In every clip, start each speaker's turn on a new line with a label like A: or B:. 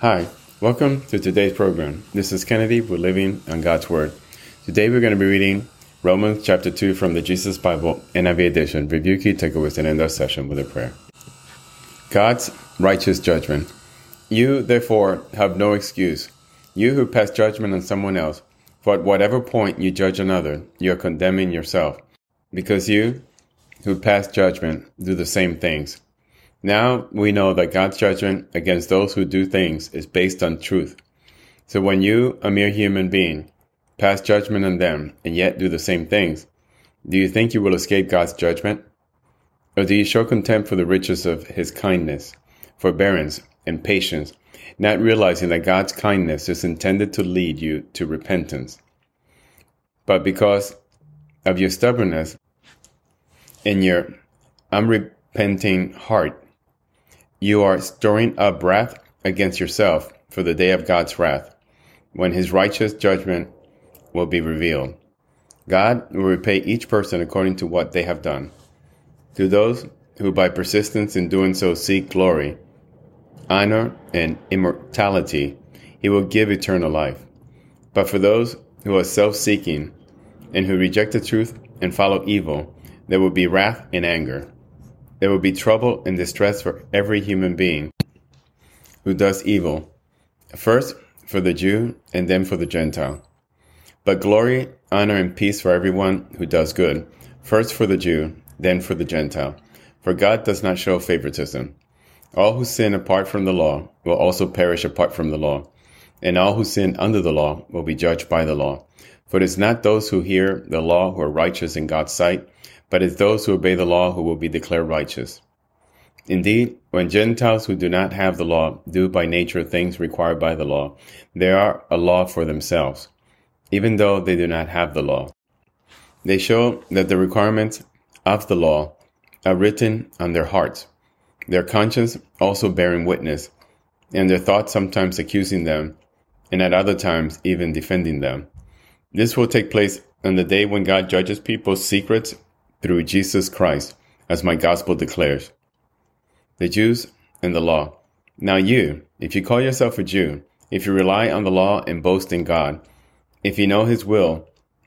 A: Hi, welcome to today's program. This is Kennedy. We're living on God's Word. Today we're going to be reading Romans chapter 2 from the Jesus Bible NIV edition. Review key takeaways and end our session with a prayer. God's righteous judgment. You, therefore, have no excuse. You who pass judgment on someone else, for at whatever point you judge another, you are condemning yourself, because you, who pass judgment, do the same things. Now we know that God's judgment against those who do things is based on truth. So when you, a mere human being, pass judgment on them and yet do the same things, do you think you will escape God's judgment? Or do you show contempt for the riches of his kindness, forbearance, and patience, not realizing that God's kindness is intended to lead you to repentance? But because of your stubbornness and your unrepenting heart, you are storing up wrath against yourself for the day of God's wrath, when his righteous judgment will be revealed. God will repay each person according to what they have done. To those who by persistence in doing so seek glory, honor, and immortality, he will give eternal life. But for those who are self seeking and who reject the truth and follow evil, there will be wrath and anger. There will be trouble and distress for every human being who does evil, first for the Jew and then for the Gentile. But glory, honor, and peace for everyone who does good, first for the Jew, then for the Gentile. For God does not show favoritism. All who sin apart from the law will also perish apart from the law, and all who sin under the law will be judged by the law. For it is not those who hear the law who are righteous in God's sight, but it's those who obey the law who will be declared righteous. Indeed, when Gentiles who do not have the law do by nature things required by the law, they are a law for themselves, even though they do not have the law. They show that the requirements of the law are written on their hearts, their conscience also bearing witness, and their thoughts sometimes accusing them, and at other times even defending them. This will take place on the day when God judges people's secrets through Jesus Christ, as my gospel declares. The Jews and the law. Now you, if you call yourself a Jew, if you rely on the law and boast in God, if you know his will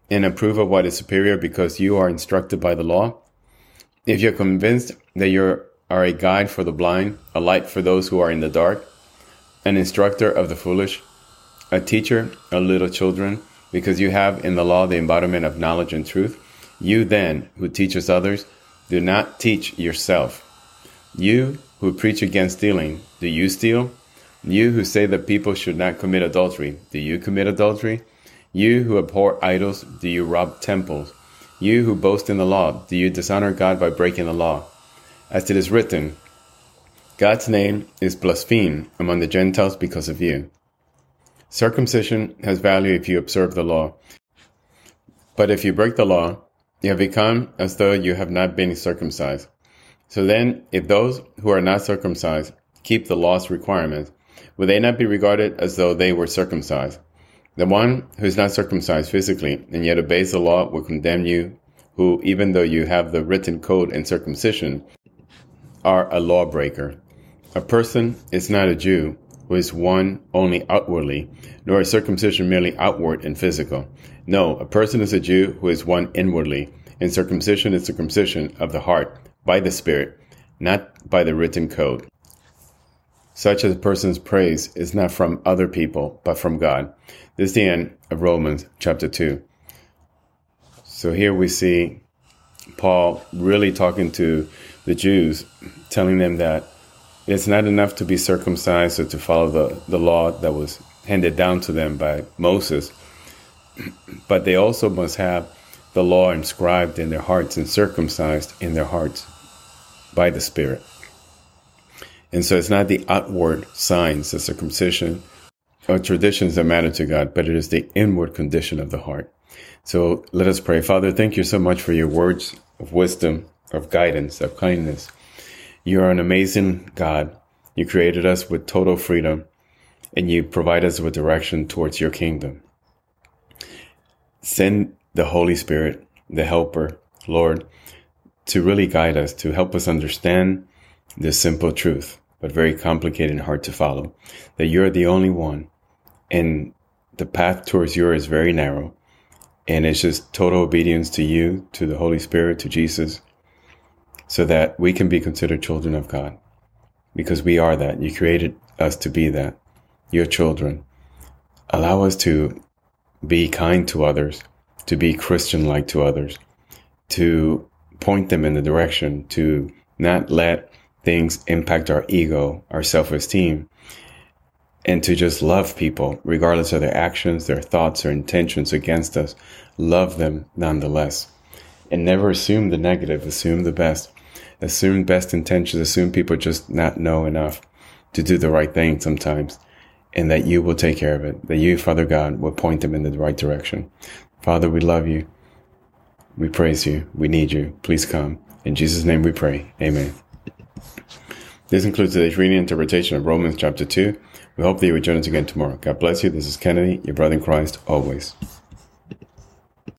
A: and approve of what is superior because you are instructed by the law, if you're convinced that you are a guide for the blind, a light for those who are in the dark, an instructor of the foolish, a teacher of little children, because you have in the law the embodiment of knowledge and truth, you then, who teaches others, do not teach yourself. You who preach against stealing, do you steal? You who say that people should not commit adultery, do you commit adultery? You who abhor idols, do you rob temples? You who boast in the law, do you dishonor God by breaking the law? As it is written, God's name is blasphemed among the Gentiles because of you. Circumcision has value if you observe the law. But if you break the law, you have become as though you have not been circumcised. So then, if those who are not circumcised keep the law's requirements, will they not be regarded as though they were circumcised? The one who is not circumcised physically and yet obeys the law will condemn you, who, even though you have the written code and circumcision, are a lawbreaker. A person is not a Jew who is one only outwardly, nor is circumcision merely outward and physical. No, a person is a Jew who is one inwardly, and circumcision is circumcision of the heart by the Spirit, not by the written code. Such a person's praise is not from other people, but from God. This is the end of Romans chapter 2. So here we see Paul really talking to the Jews, telling them that it's not enough to be circumcised or to follow the, the law that was handed down to them by Moses but they also must have the law inscribed in their hearts and circumcised in their hearts by the Spirit. And so it's not the outward signs, the circumcision or traditions that matter to God, but it is the inward condition of the heart. So let us pray. Father, thank you so much for your words of wisdom, of guidance, of kindness. You are an amazing God. You created us with total freedom and you provide us with direction towards your kingdom. Send the Holy Spirit, the Helper, Lord, to really guide us, to help us understand this simple truth but very complicated and hard to follow. That you're the only one, and the path towards you is very narrow. And it's just total obedience to you, to the Holy Spirit, to Jesus, so that we can be considered children of God. Because we are that. You created us to be that. Your children. Allow us to be kind to others, to be Christian like to others, to point them in the direction, to not let things impact our ego, our self esteem, and to just love people, regardless of their actions, their thoughts, or intentions against us. Love them nonetheless. And never assume the negative, assume the best. Assume best intentions, assume people just not know enough to do the right thing sometimes, and that you will take care of it, that you, Father God, will point them in the right direction. Father, we love you. We praise you. We need you. Please come. In Jesus' name we pray. Amen. This includes today's reading interpretation of Romans chapter 2. We hope that you will join us again tomorrow. God bless you. This is Kennedy, your brother in Christ, always.